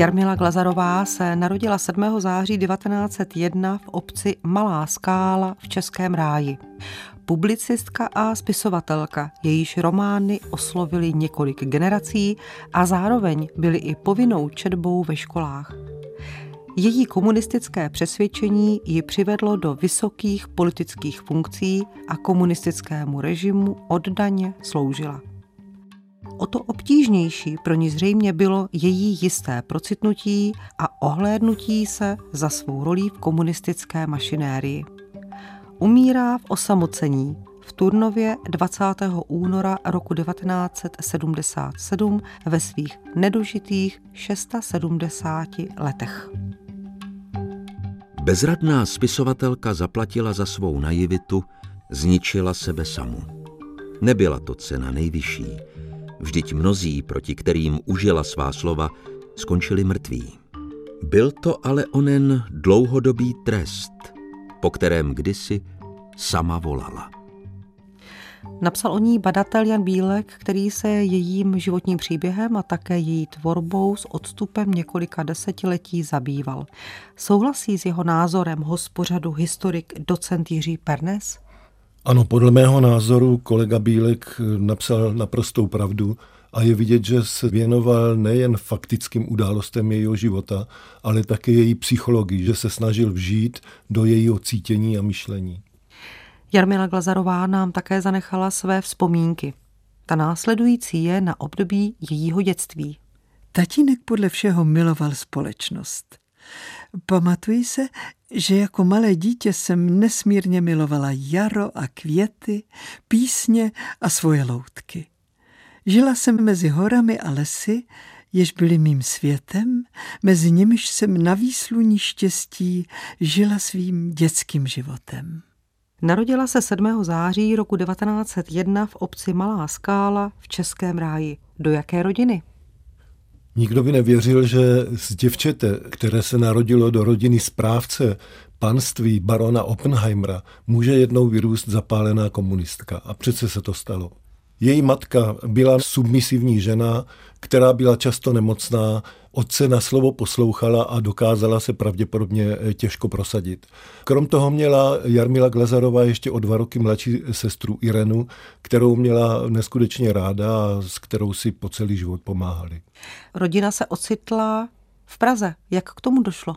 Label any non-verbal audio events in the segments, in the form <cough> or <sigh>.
Jarmila Glazarová se narodila 7. září 1901 v obci Malá Skála v Českém ráji. Publicistka a spisovatelka, jejíž romány oslovily několik generací a zároveň byly i povinnou četbou ve školách. Její komunistické přesvědčení ji přivedlo do vysokých politických funkcí a komunistickému režimu oddaně sloužila. O to obtížnější pro ní zřejmě bylo její jisté procitnutí a ohlédnutí se za svou rolí v komunistické mašinérii. Umírá v osamocení v Turnově 20. února roku 1977 ve svých nedožitých 670 letech. Bezradná spisovatelka zaplatila za svou naivitu, zničila sebe samu. Nebyla to cena nejvyšší. Vždyť mnozí, proti kterým užila svá slova, skončili mrtví. Byl to ale onen dlouhodobý trest, po kterém kdysi sama volala. Napsal o ní badatel Jan Bílek, který se jejím životním příběhem a také její tvorbou s odstupem několika desetiletí zabýval. Souhlasí s jeho názorem hospořadu historik docent Jiří Pernes? Ano, podle mého názoru kolega Bílek napsal naprostou pravdu a je vidět, že se věnoval nejen faktickým událostem jejího života, ale také její psychologii, že se snažil vžít do jejího cítění a myšlení. Jarmila Glazarová nám také zanechala své vzpomínky. Ta následující je na období jejího dětství. Tatínek podle všeho miloval společnost. Pamatuji se, že jako malé dítě jsem nesmírně milovala jaro a květy, písně a svoje loutky. Žila jsem mezi horami a lesy, jež byly mým světem, mezi nimiž jsem na výsluní štěstí žila svým dětským životem. Narodila se 7. září roku 1901 v obci Malá Skála v Českém ráji. Do jaké rodiny? Nikdo by nevěřil, že z děvčete, které se narodilo do rodiny správce panství barona Oppenheimera, může jednou vyrůst zapálená komunistka. A přece se to stalo. Její matka byla submisivní žena, která byla často nemocná, otce na slovo poslouchala a dokázala se pravděpodobně eh, těžko prosadit. Krom toho měla Jarmila Glazarová ještě o dva roky mladší sestru Irenu, kterou měla neskutečně ráda a s kterou si po celý život pomáhali. Rodina se ocitla v Praze. Jak k tomu došlo?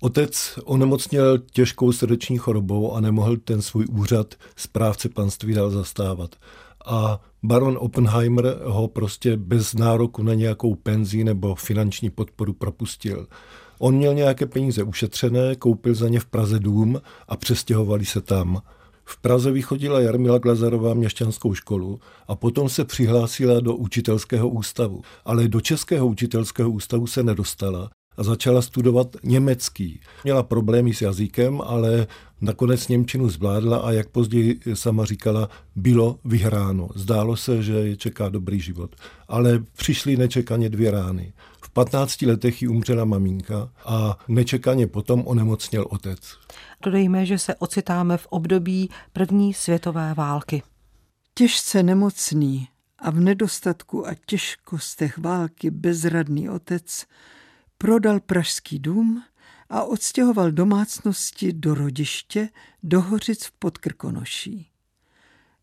Otec onemocněl těžkou srdeční chorobou a nemohl ten svůj úřad správce panství dál zastávat a baron Oppenheimer ho prostě bez nároku na nějakou penzi nebo finanční podporu propustil. On měl nějaké peníze ušetřené, koupil za ně v Praze dům a přestěhovali se tam. V Praze vychodila Jarmila Glazarová měšťanskou školu a potom se přihlásila do učitelského ústavu. Ale do Českého učitelského ústavu se nedostala a začala studovat německý. Měla problémy s jazykem, ale nakonec Němčinu zvládla a jak později sama říkala, bylo vyhráno. Zdálo se, že je čeká dobrý život. Ale přišly nečekaně dvě rány. V 15 letech jí umřela maminka a nečekaně potom onemocněl otec. Dodejme, že se ocitáme v období první světové války. Těžce nemocný a v nedostatku a těžkostech války bezradný otec prodal pražský dům a odstěhoval domácnosti do rodiště do Hořic v Podkrkonoší.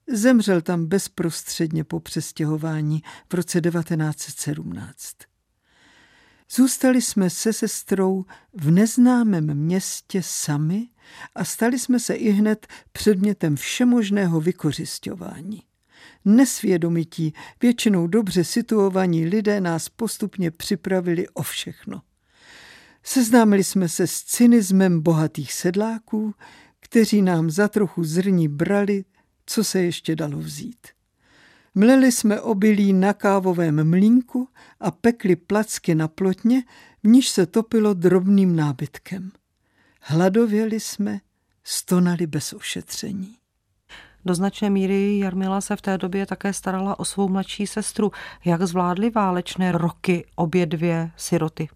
Zemřel tam bezprostředně po přestěhování v roce 1917. Zůstali jsme se sestrou v neznámém městě sami a stali jsme se i hned předmětem všemožného vykořišťování. Nesvědomití, většinou dobře situovaní lidé nás postupně připravili o všechno. Seznámili jsme se s cynismem bohatých sedláků, kteří nám za trochu zrní brali, co se ještě dalo vzít. Mleli jsme obilí na kávovém mlínku a pekli placky na plotně, v níž se topilo drobným nábytkem. Hladověli jsme, stonali bez ošetření. Do značné míry Jarmila se v té době také starala o svou mladší sestru. Jak zvládly válečné roky obě dvě siroty?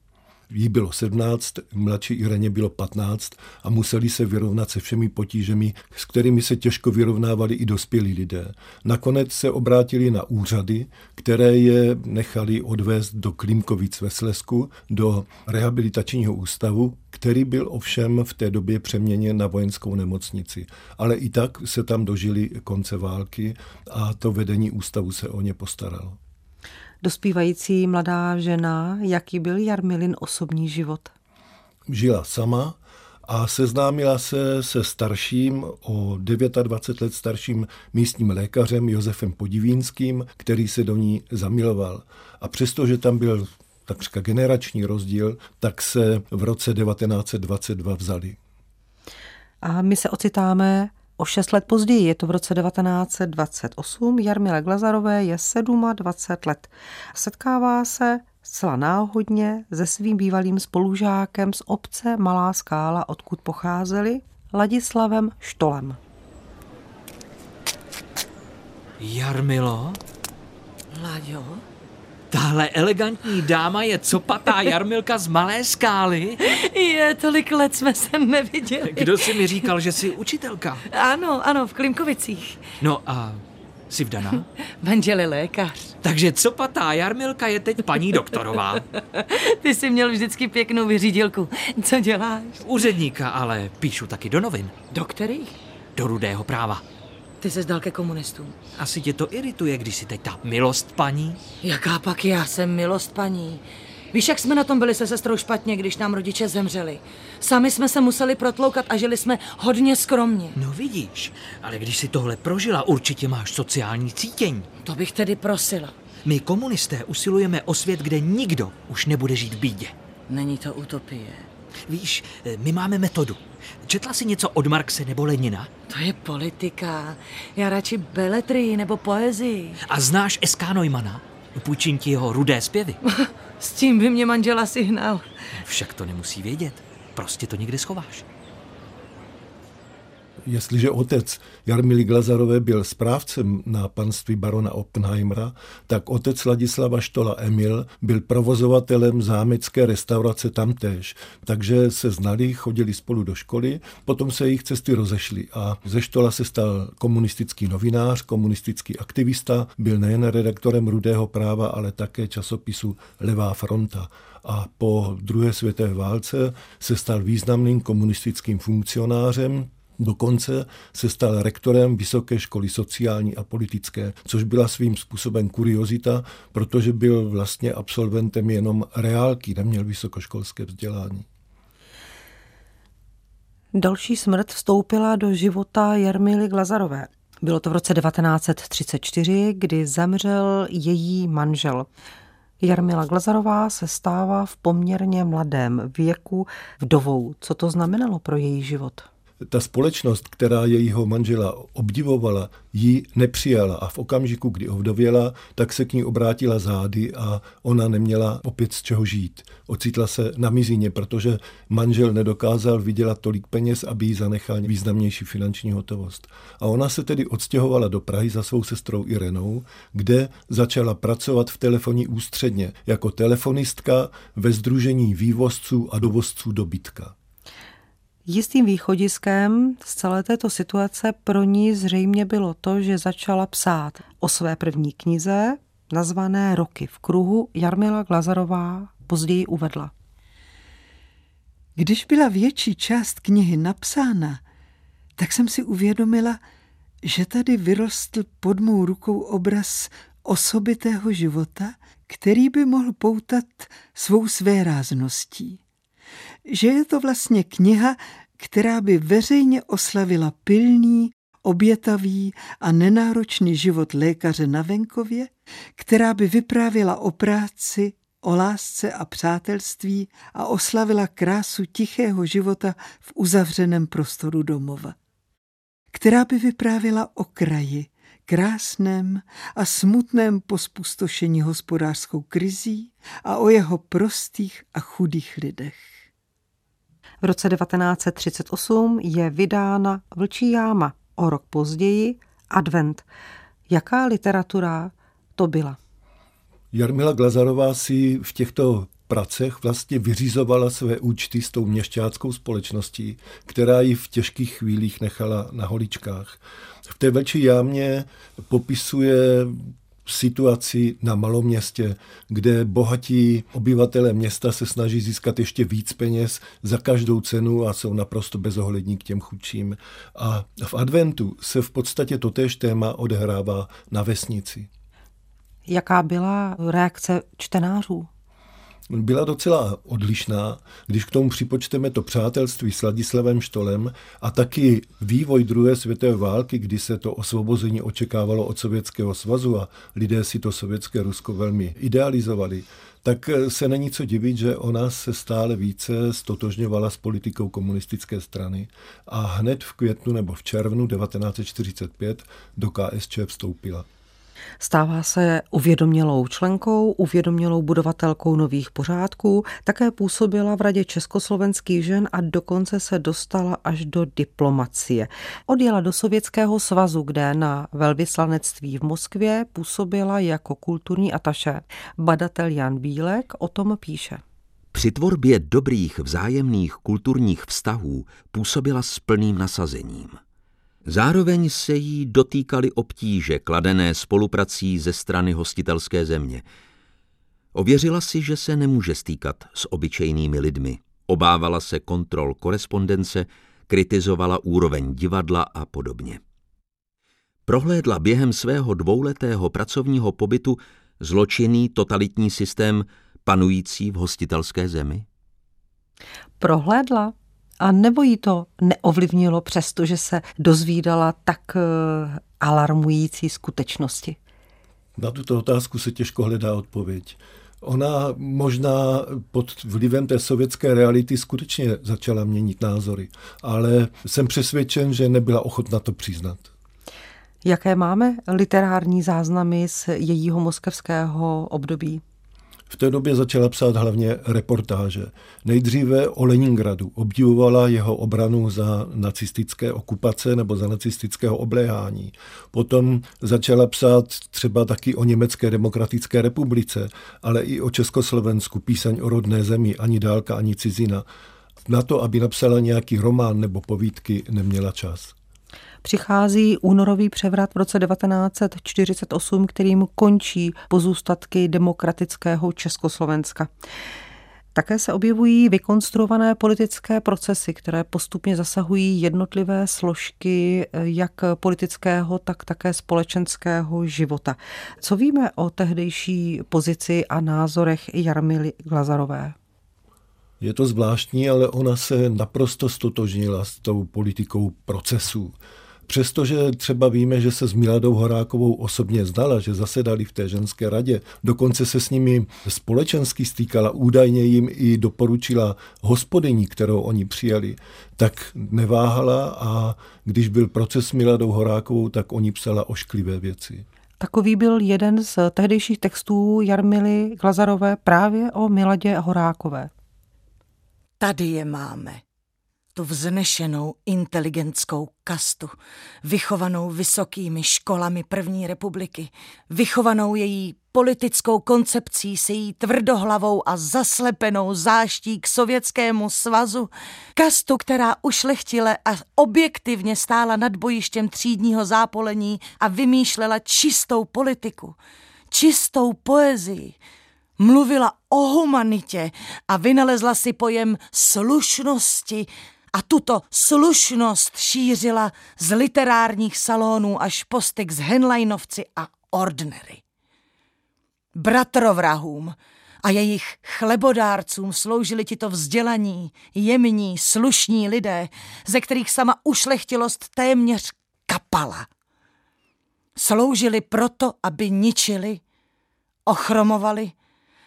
Jí bylo 17, mladší Ireně bylo 15 a museli se vyrovnat se všemi potížemi, s kterými se těžko vyrovnávali i dospělí lidé. Nakonec se obrátili na úřady, které je nechali odvést do Klimkovic ve Slesku, do rehabilitačního ústavu, který byl ovšem v té době přeměněn na vojenskou nemocnici. Ale i tak se tam dožili konce války a to vedení ústavu se o ně postaralo. Dospívající mladá žena, jaký byl Jarmilin osobní život? Žila sama a seznámila se se starším, o 29 let starším místním lékařem Josefem Podivínským, který se do ní zamiloval. A přestože tam byl takřka generační rozdíl, tak se v roce 1922 vzali. A my se ocitáme o šest let později, je to v roce 1928, Jarmile Glazarové je 27 let. Setkává se zcela náhodně se svým bývalým spolužákem z obce Malá skála, odkud pocházeli, Ladislavem Štolem. Jarmilo? Láďo? Tahle elegantní dáma je copatá Jarmilka z Malé skály? Je, tolik let jsme se neviděli. Kdo si mi říkal, že jsi učitelka? Ano, ano, v Klimkovicích. No a jsi vdaná? Manžel je lékař. Takže copatá Jarmilka je teď paní doktorová. Ty jsi měl vždycky pěknou vyřídilku. Co děláš? Úředníka, ale píšu taky do novin. Do kterých? Do rudého práva. Ty se zdal ke komunistům. Asi tě to irituje, když si teď ta milost paní? Jaká pak já jsem milost paní? Víš, jak jsme na tom byli se sestrou špatně, když nám rodiče zemřeli. Sami jsme se museli protloukat a žili jsme hodně skromně. No vidíš, ale když si tohle prožila, určitě máš sociální cítění. To bych tedy prosila. My komunisté usilujeme o svět, kde nikdo už nebude žít v bídě. Není to utopie. Víš, eh, my máme metodu. Četla jsi něco od Marxe nebo Lenina? To je politika. Já radši beletrii nebo poezii. A znáš S.K. Neumana? Půjčím ti jeho rudé zpěvy. <laughs> S tím by mě manžela sihnal. Však to nemusí vědět. Prostě to někde schováš. Jestliže otec Jarmily Glazarové byl správcem na panství barona Oppenheimera, tak otec Ladislava Štola Emil byl provozovatelem zámecké restaurace tamtéž. Takže se znali, chodili spolu do školy, potom se jejich cesty rozešly a ze Štola se stal komunistický novinář, komunistický aktivista, byl nejen redaktorem Rudého práva, ale také časopisu Levá fronta a po druhé světové válce se stal významným komunistickým funkcionářem, Dokonce se stal rektorem Vysoké školy sociální a politické, což byla svým způsobem kuriozita, protože byl vlastně absolventem jenom reálky, neměl vysokoškolské vzdělání. Další smrt vstoupila do života Jarmily Glazarové. Bylo to v roce 1934, kdy zemřel její manžel. Jarmila Glazarová se stává v poměrně mladém věku vdovou. Co to znamenalo pro její život? Ta společnost, která jejího manžela obdivovala, ji nepřijala a v okamžiku, kdy ovdověla, tak se k ní obrátila zády a ona neměla opět z čeho žít. Ocitla se na mizině, protože manžel nedokázal vydělat tolik peněz, aby jí zanechal významnější finanční hotovost. A ona se tedy odstěhovala do Prahy za svou sestrou Irenou, kde začala pracovat v telefonní ústředně jako telefonistka ve Združení vývozců a dovozců dobytka. Jistým východiskem z celé této situace pro ní zřejmě bylo to, že začala psát o své první knize, nazvané Roky v kruhu, Jarmila Glazarová později uvedla. Když byla větší část knihy napsána, tak jsem si uvědomila, že tady vyrostl pod mou rukou obraz osobitého života, který by mohl poutat svou svérázností že je to vlastně kniha, která by veřejně oslavila pilný, obětavý a nenáročný život lékaře na venkově, která by vyprávěla o práci, o lásce a přátelství a oslavila krásu tichého života v uzavřeném prostoru domova. Která by vyprávěla o kraji, krásném a smutném pospustošení hospodářskou krizí a o jeho prostých a chudých lidech. V roce 1938 je vydána Vlčí jáma, o rok později Advent. Jaká literatura to byla? Jarmila Glazarová si v těchto pracech vlastně vyřizovala své účty s tou měšťáckou společností, která ji v těžkých chvílích nechala na holičkách. V té vlčí jámě popisuje situaci na malom městě, kde bohatí obyvatelé města se snaží získat ještě víc peněz za každou cenu a jsou naprosto bezohlední k těm chudším. A v adventu se v podstatě totéž téma odehrává na vesnici. Jaká byla reakce čtenářů? Byla docela odlišná, když k tomu připočteme to přátelství s Ladislavem Štolem a taky vývoj druhé světové války, kdy se to osvobození očekávalo od Sovětského svazu a lidé si to sovětské Rusko velmi idealizovali, tak se není co divit, že ona se stále více stotožňovala s politikou komunistické strany a hned v květnu nebo v červnu 1945 do KSČ vstoupila. Stává se uvědomělou členkou, uvědomělou budovatelkou nových pořádků, také působila v Radě československých žen a dokonce se dostala až do diplomacie. Odjela do Sovětského svazu, kde na velvyslanectví v Moskvě působila jako kulturní ataše. Badatel Jan Bílek o tom píše. Při tvorbě dobrých vzájemných kulturních vztahů působila s plným nasazením. Zároveň se jí dotýkaly obtíže kladené spoluprací ze strany hostitelské země. Ověřila si, že se nemůže stýkat s obyčejnými lidmi. Obávala se kontrol korespondence, kritizovala úroveň divadla a podobně. Prohlédla během svého dvouletého pracovního pobytu zločinný totalitní systém panující v hostitelské zemi? Prohlédla? A nebo jí to neovlivnilo, přestože se dozvídala tak eh, alarmující skutečnosti? Na tuto otázku se těžko hledá odpověď. Ona možná pod vlivem té sovětské reality skutečně začala měnit názory, ale jsem přesvědčen, že nebyla ochotna to přiznat. Jaké máme literární záznamy z jejího moskevského období? V té době začala psát hlavně reportáže. Nejdříve o Leningradu. Obdivovala jeho obranu za nacistické okupace nebo za nacistického obléhání. Potom začala psát třeba taky o Německé demokratické republice, ale i o Československu, písaň o rodné zemi, ani dálka, ani cizina. Na to, aby napsala nějaký román nebo povídky, neměla čas přichází únorový převrat v roce 1948, kterým končí pozůstatky demokratického Československa. Také se objevují vykonstruované politické procesy, které postupně zasahují jednotlivé složky jak politického, tak také společenského života. Co víme o tehdejší pozici a názorech Jarmily Glazarové? Je to zvláštní, ale ona se naprosto stotožnila s tou politikou procesů. Přestože třeba víme, že se s Miladou Horákovou osobně znala, že zasedali v té ženské radě, dokonce se s nimi společensky stýkala, údajně jim i doporučila hospodyní, kterou oni přijali, tak neváhala a když byl proces s Miladou Horákovou, tak oni psala ošklivé věci. Takový byl jeden z tehdejších textů Jarmily Glazarové právě o Miladě Horákové. Tady je máme tu vznešenou inteligentskou kastu, vychovanou vysokými školami první republiky, vychovanou její politickou koncepcí se její tvrdohlavou a zaslepenou záští k sovětskému svazu, kastu, která ušlechtile a objektivně stála nad bojištěm třídního zápolení a vymýšlela čistou politiku, čistou poezii, mluvila o humanitě a vynalezla si pojem slušnosti a tuto slušnost šířila z literárních salonů až po styk s Henleinovci a Ordnery. Bratrovrahům a jejich chlebodárcům sloužili tito vzdělaní, jemní, slušní lidé, ze kterých sama ušlechtilost téměř kapala. Sloužili proto, aby ničili, ochromovali,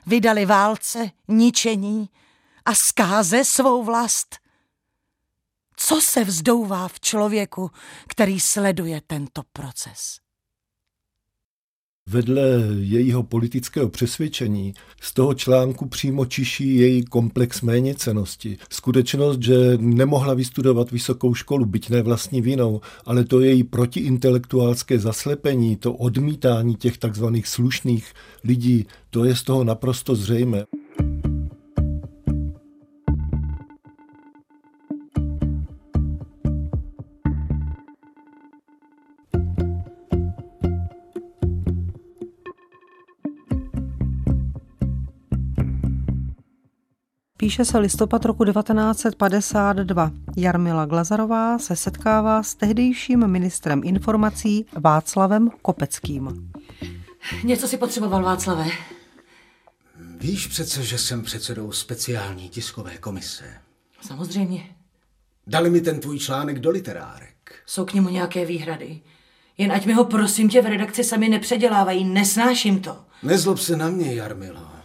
vydali válce, ničení a zkáze svou vlast co se vzdouvá v člověku, který sleduje tento proces? Vedle jejího politického přesvědčení z toho článku přímo čiší její komplex méněcenosti. Skutečnost, že nemohla vystudovat vysokou školu, byť ne vlastní vinou, ale to její protiintelektuálské zaslepení, to odmítání těch takzvaných slušných lidí, to je z toho naprosto zřejmé. Píše se listopad roku 1952. Jarmila Glazarová se setkává s tehdejším ministrem informací Václavem Kopeckým. Něco si potřeboval, Václave? Víš přece, že jsem předsedou speciální tiskové komise. Samozřejmě. Dali mi ten tvůj článek do literárek. Jsou k němu nějaké výhrady. Jen ať mi ho prosím tě v redakci sami nepředělávají, nesnáším to. Nezlob se na mě, Jarmilo.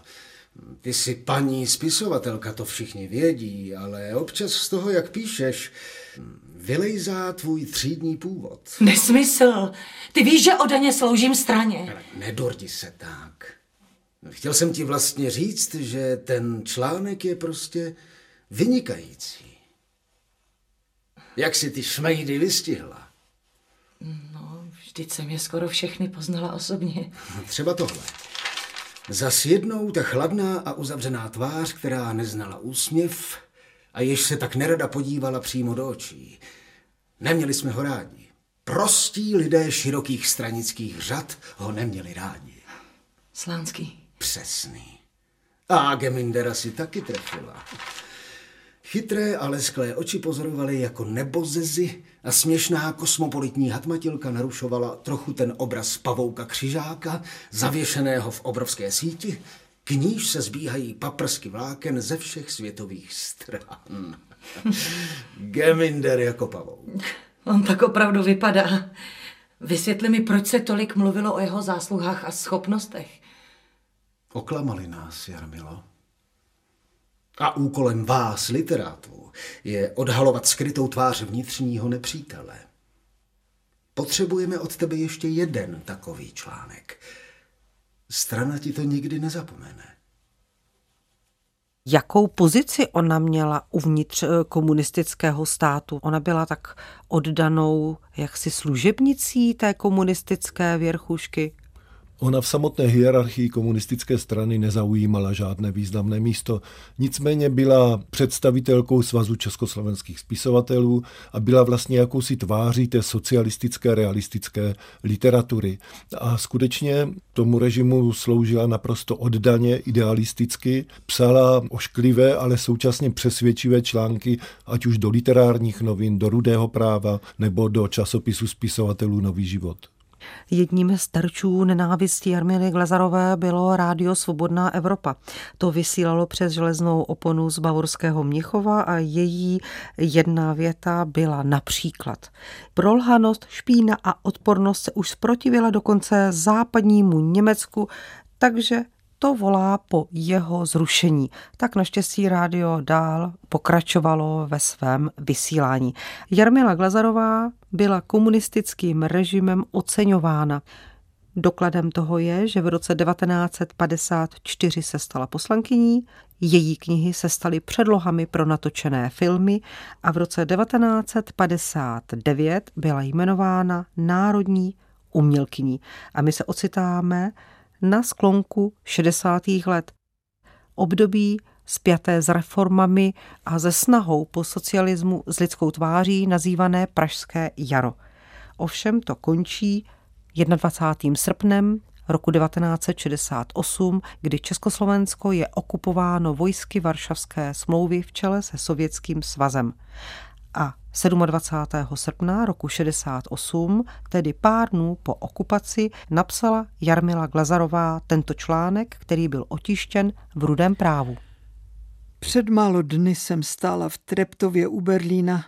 Ty jsi paní spisovatelka, to všichni vědí, ale občas z toho, jak píšeš, vylejzá tvůj třídní původ. Nesmysl. Ty víš, že odaně sloužím straně. Ale nedordi se tak. Chtěl jsem ti vlastně říct, že ten článek je prostě vynikající. Jak si ty šmejdy vystihla? No, vždyť jsem je skoro všechny poznala osobně. Třeba tohle. Zas jednou ta chladná a uzavřená tvář, která neznala úsměv a jež se tak nerada podívala přímo do očí. Neměli jsme ho rádi. Prostí lidé širokých stranických řad ho neměli rádi. Slánský. Přesný. A Gemindera si taky trefila. Chytré a lesklé oči pozorovaly jako nebozezy a směšná kosmopolitní hatmatilka narušovala trochu ten obraz pavouka křižáka, zavěšeného v obrovské síti, k níž se zbíhají paprsky vláken ze všech světových stran. <laughs> Geminder jako pavouk. On tak opravdu vypadá. Vysvětli mi, proč se tolik mluvilo o jeho zásluhách a schopnostech. Oklamali nás, Jarmilo. A úkolem vás, literátů, je odhalovat skrytou tvář vnitřního nepřítele. Potřebujeme od tebe ještě jeden takový článek. Strana ti to nikdy nezapomene. Jakou pozici ona měla uvnitř eh, komunistického státu? Ona byla tak oddanou jaksi služebnicí té komunistické věrchušky? Ona v samotné hierarchii komunistické strany nezaujímala žádné významné místo, nicméně byla představitelkou Svazu československých spisovatelů a byla vlastně jakousi tváří té socialistické realistické literatury. A skutečně tomu režimu sloužila naprosto oddaně, idealisticky, psala ošklivé, ale současně přesvědčivé články, ať už do literárních novin, do Rudého práva nebo do časopisu spisovatelů Nový život. Jedním z terčů nenávistí Jarmily Glazarové bylo Rádio Svobodná Evropa. To vysílalo přes železnou oponu z Bavorského Měchova a její jedna věta byla například Prolhanost, špína a odpornost se už zprotivila dokonce západnímu Německu, takže to volá po jeho zrušení. Tak naštěstí rádio dál pokračovalo ve svém vysílání. Jarmila Glazarová byla komunistickým režimem oceňována. Dokladem toho je, že v roce 1954 se stala poslankyní, její knihy se staly předlohami pro natočené filmy a v roce 1959 byla jmenována národní umělkyní. A my se ocitáme na sklonku 60. let. Období spjaté s reformami a ze snahou po socialismu s lidskou tváří nazývané Pražské jaro. Ovšem to končí 21. srpnem roku 1968, kdy Československo je okupováno vojsky Varšavské smlouvy v čele se Sovětským svazem. A 27. srpna roku 68, tedy pár dnů po okupaci, napsala Jarmila Glazarová tento článek, který byl otištěn v Rudém právu. Před málo dny jsem stála v Treptově u Berlína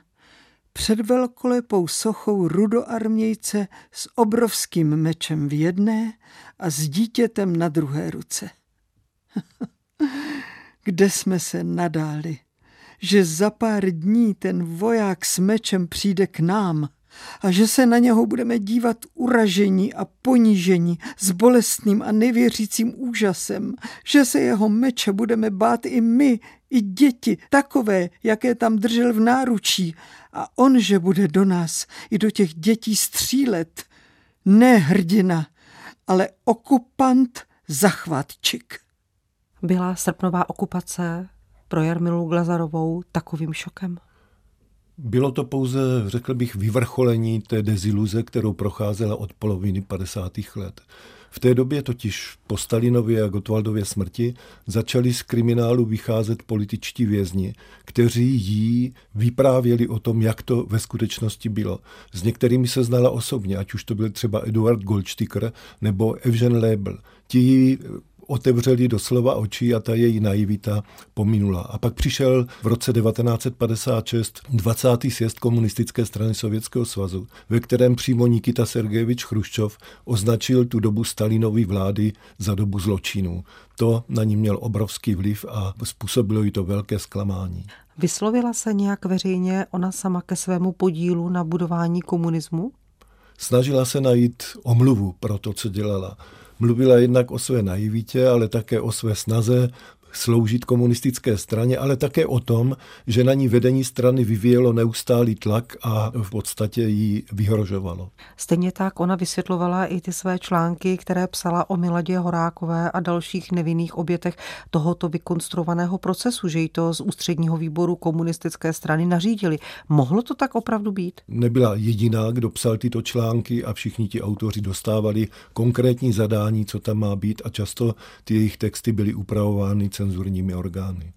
před velkolepou sochou rudoarmějce s obrovským mečem v jedné a s dítětem na druhé ruce. <laughs> Kde jsme se nadáli? Že za pár dní ten voják s mečem přijde k nám a že se na něho budeme dívat uražení a ponížení s bolestným a nevěřícím úžasem, že se jeho meče budeme bát i my, i děti, takové, jaké tam držel v náručí, a on, že bude do nás i do těch dětí střílet. Ne hrdina, ale okupant zachvatčik. Byla srpnová okupace pro Jarmilu Glazarovou takovým šokem? Bylo to pouze, řekl bych, vyvrcholení té deziluze, kterou procházela od poloviny 50. let. V té době totiž po Stalinově a Gotwaldově smrti začali z kriminálu vycházet političtí vězni, kteří jí vyprávěli o tom, jak to ve skutečnosti bylo. S některými se znala osobně, ať už to byl třeba Eduard Goldsticker nebo Evgen Lebel. Ti otevřeli doslova oči a ta její naivita pominula. A pak přišel v roce 1956 20. sjezd komunistické strany Sovětského svazu, ve kterém přímo Nikita Sergejevič Chruščov označil tu dobu Stalinovy vlády za dobu zločinů. To na ní měl obrovský vliv a způsobilo jí to velké zklamání. Vyslovila se nějak veřejně ona sama ke svému podílu na budování komunismu? Snažila se najít omluvu pro to, co dělala. Mluvila jednak o své naivitě, ale také o své snaze sloužit komunistické straně, ale také o tom, že na ní vedení strany vyvíjelo neustálý tlak a v podstatě jí vyhrožovalo. Stejně tak ona vysvětlovala i ty své články, které psala o Miladě Horákové a dalších nevinných obětech tohoto vykonstruovaného procesu, že jí to z ústředního výboru komunistické strany nařídili. Mohlo to tak opravdu být? Nebyla jediná, kdo psal tyto články a všichni ti autoři dostávali konkrétní zadání, co tam má být a často ty jejich texty byly upravovány cenzurními orgány.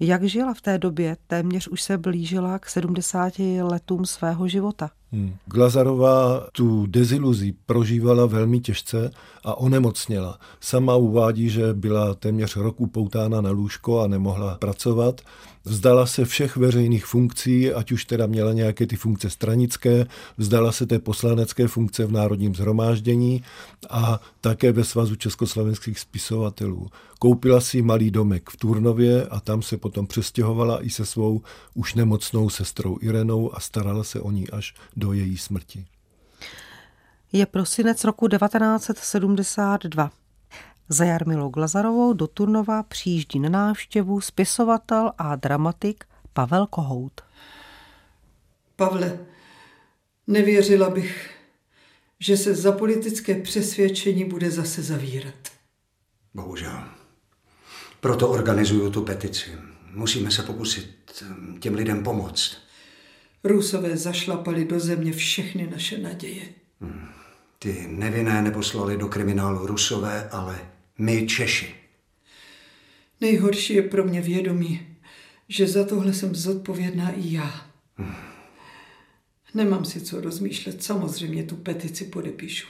Jak žila v té době? Téměř už se blížila k 70 letům svého života. Hmm. Glazarová tu deziluzi prožívala velmi těžce a onemocněla. Sama uvádí, že byla téměř rok upoutána na lůžko a nemohla pracovat. Vzdala se všech veřejných funkcí, ať už teda měla nějaké ty funkce stranické, vzdala se té poslanecké funkce v Národním zhromáždění a také ve Svazu československých spisovatelů. Koupila si malý domek v Turnově a tam se potom přestěhovala i se svou už nemocnou sestrou Irenou a starala se o ní až do její smrti. Je prosinec roku 1972. Za Jarmilou Glazarovou do Turnova přijíždí na návštěvu spisovatel a dramatik Pavel Kohout. Pavle, nevěřila bych, že se za politické přesvědčení bude zase zavírat. Bohužel. Proto organizuju tu petici. Musíme se pokusit hm, těm lidem pomoct. Rusové zašlapali do země všechny naše naděje. Hmm. Ty nevinné neposlali do kriminálu Rusové, ale my Češi. Nejhorší je pro mě vědomí, že za tohle jsem zodpovědná i já. Hmm. Nemám si co rozmýšlet, samozřejmě tu petici podepíšu.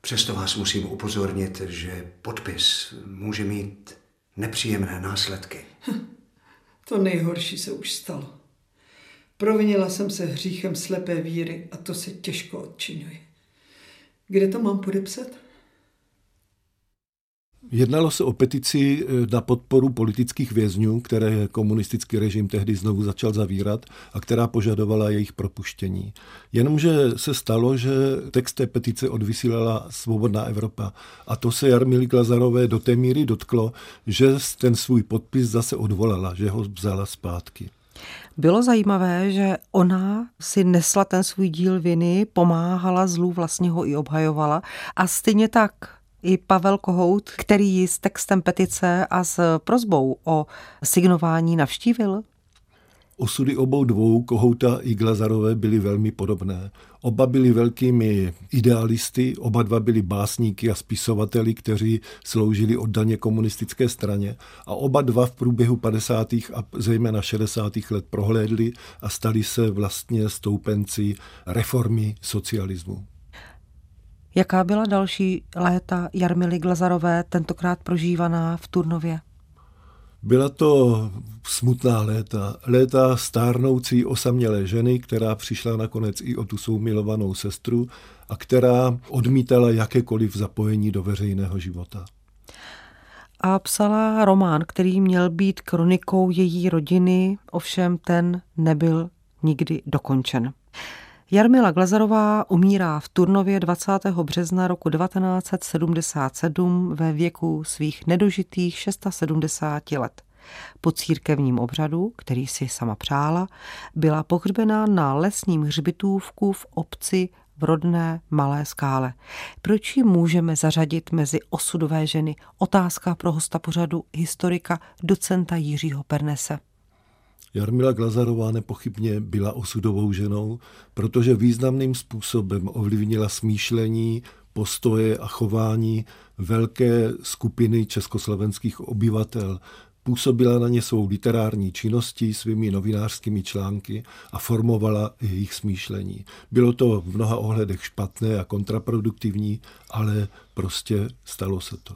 Přesto vás musím upozornit, že podpis může mít nepříjemné následky. To nejhorší se už stalo. Provinila jsem se hříchem slepé víry a to se těžko odčinuje. Kde to mám podepsat? Jednalo se o petici eh, na podporu politických vězňů, které komunistický režim tehdy znovu začal zavírat a která požadovala jejich propuštění. Jenomže se stalo, že text té petice odvysílala Svobodná Evropa a to se Jarmily Glazarové do té míry dotklo, že ten svůj podpis zase odvolala, že ho vzala zpátky. Bylo zajímavé, že ona si nesla ten svůj díl viny, pomáhala zlu, vlastně ho i obhajovala a stejně tak i Pavel Kohout, který ji s textem petice a s prozbou o signování navštívil? Osudy obou dvou, Kohouta i Glazarové, byly velmi podobné. Oba byli velkými idealisty, oba dva byli básníky a spisovateli, kteří sloužili oddaně komunistické straně a oba dva v průběhu 50. a zejména 60. let prohlédli a stali se vlastně stoupenci reformy socialismu. Jaká byla další léta Jarmily Glazarové, tentokrát prožívaná v Turnově? Byla to smutná léta, léta stárnoucí osamělé ženy, která přišla nakonec i o tu svou milovanou sestru a která odmítala jakékoliv zapojení do veřejného života. A psala román, který měl být kronikou její rodiny, ovšem ten nebyl nikdy dokončen. Jarmila Glazarová umírá v Turnově 20. března roku 1977 ve věku svých nedožitých 670 let. Po církevním obřadu, který si sama přála, byla pohřbená na lesním hřbitůvku v obci v rodné Malé skále. Proč ji můžeme zařadit mezi osudové ženy? Otázka pro hosta pořadu historika docenta Jiřího Pernese. Jarmila Glazarová nepochybně byla osudovou ženou, protože významným způsobem ovlivnila smýšlení postoje a chování velké skupiny československých obyvatel. Působila na ně svou literární činností, svými novinářskými články a formovala jejich smýšlení. Bylo to v mnoha ohledech špatné a kontraproduktivní, ale prostě stalo se to.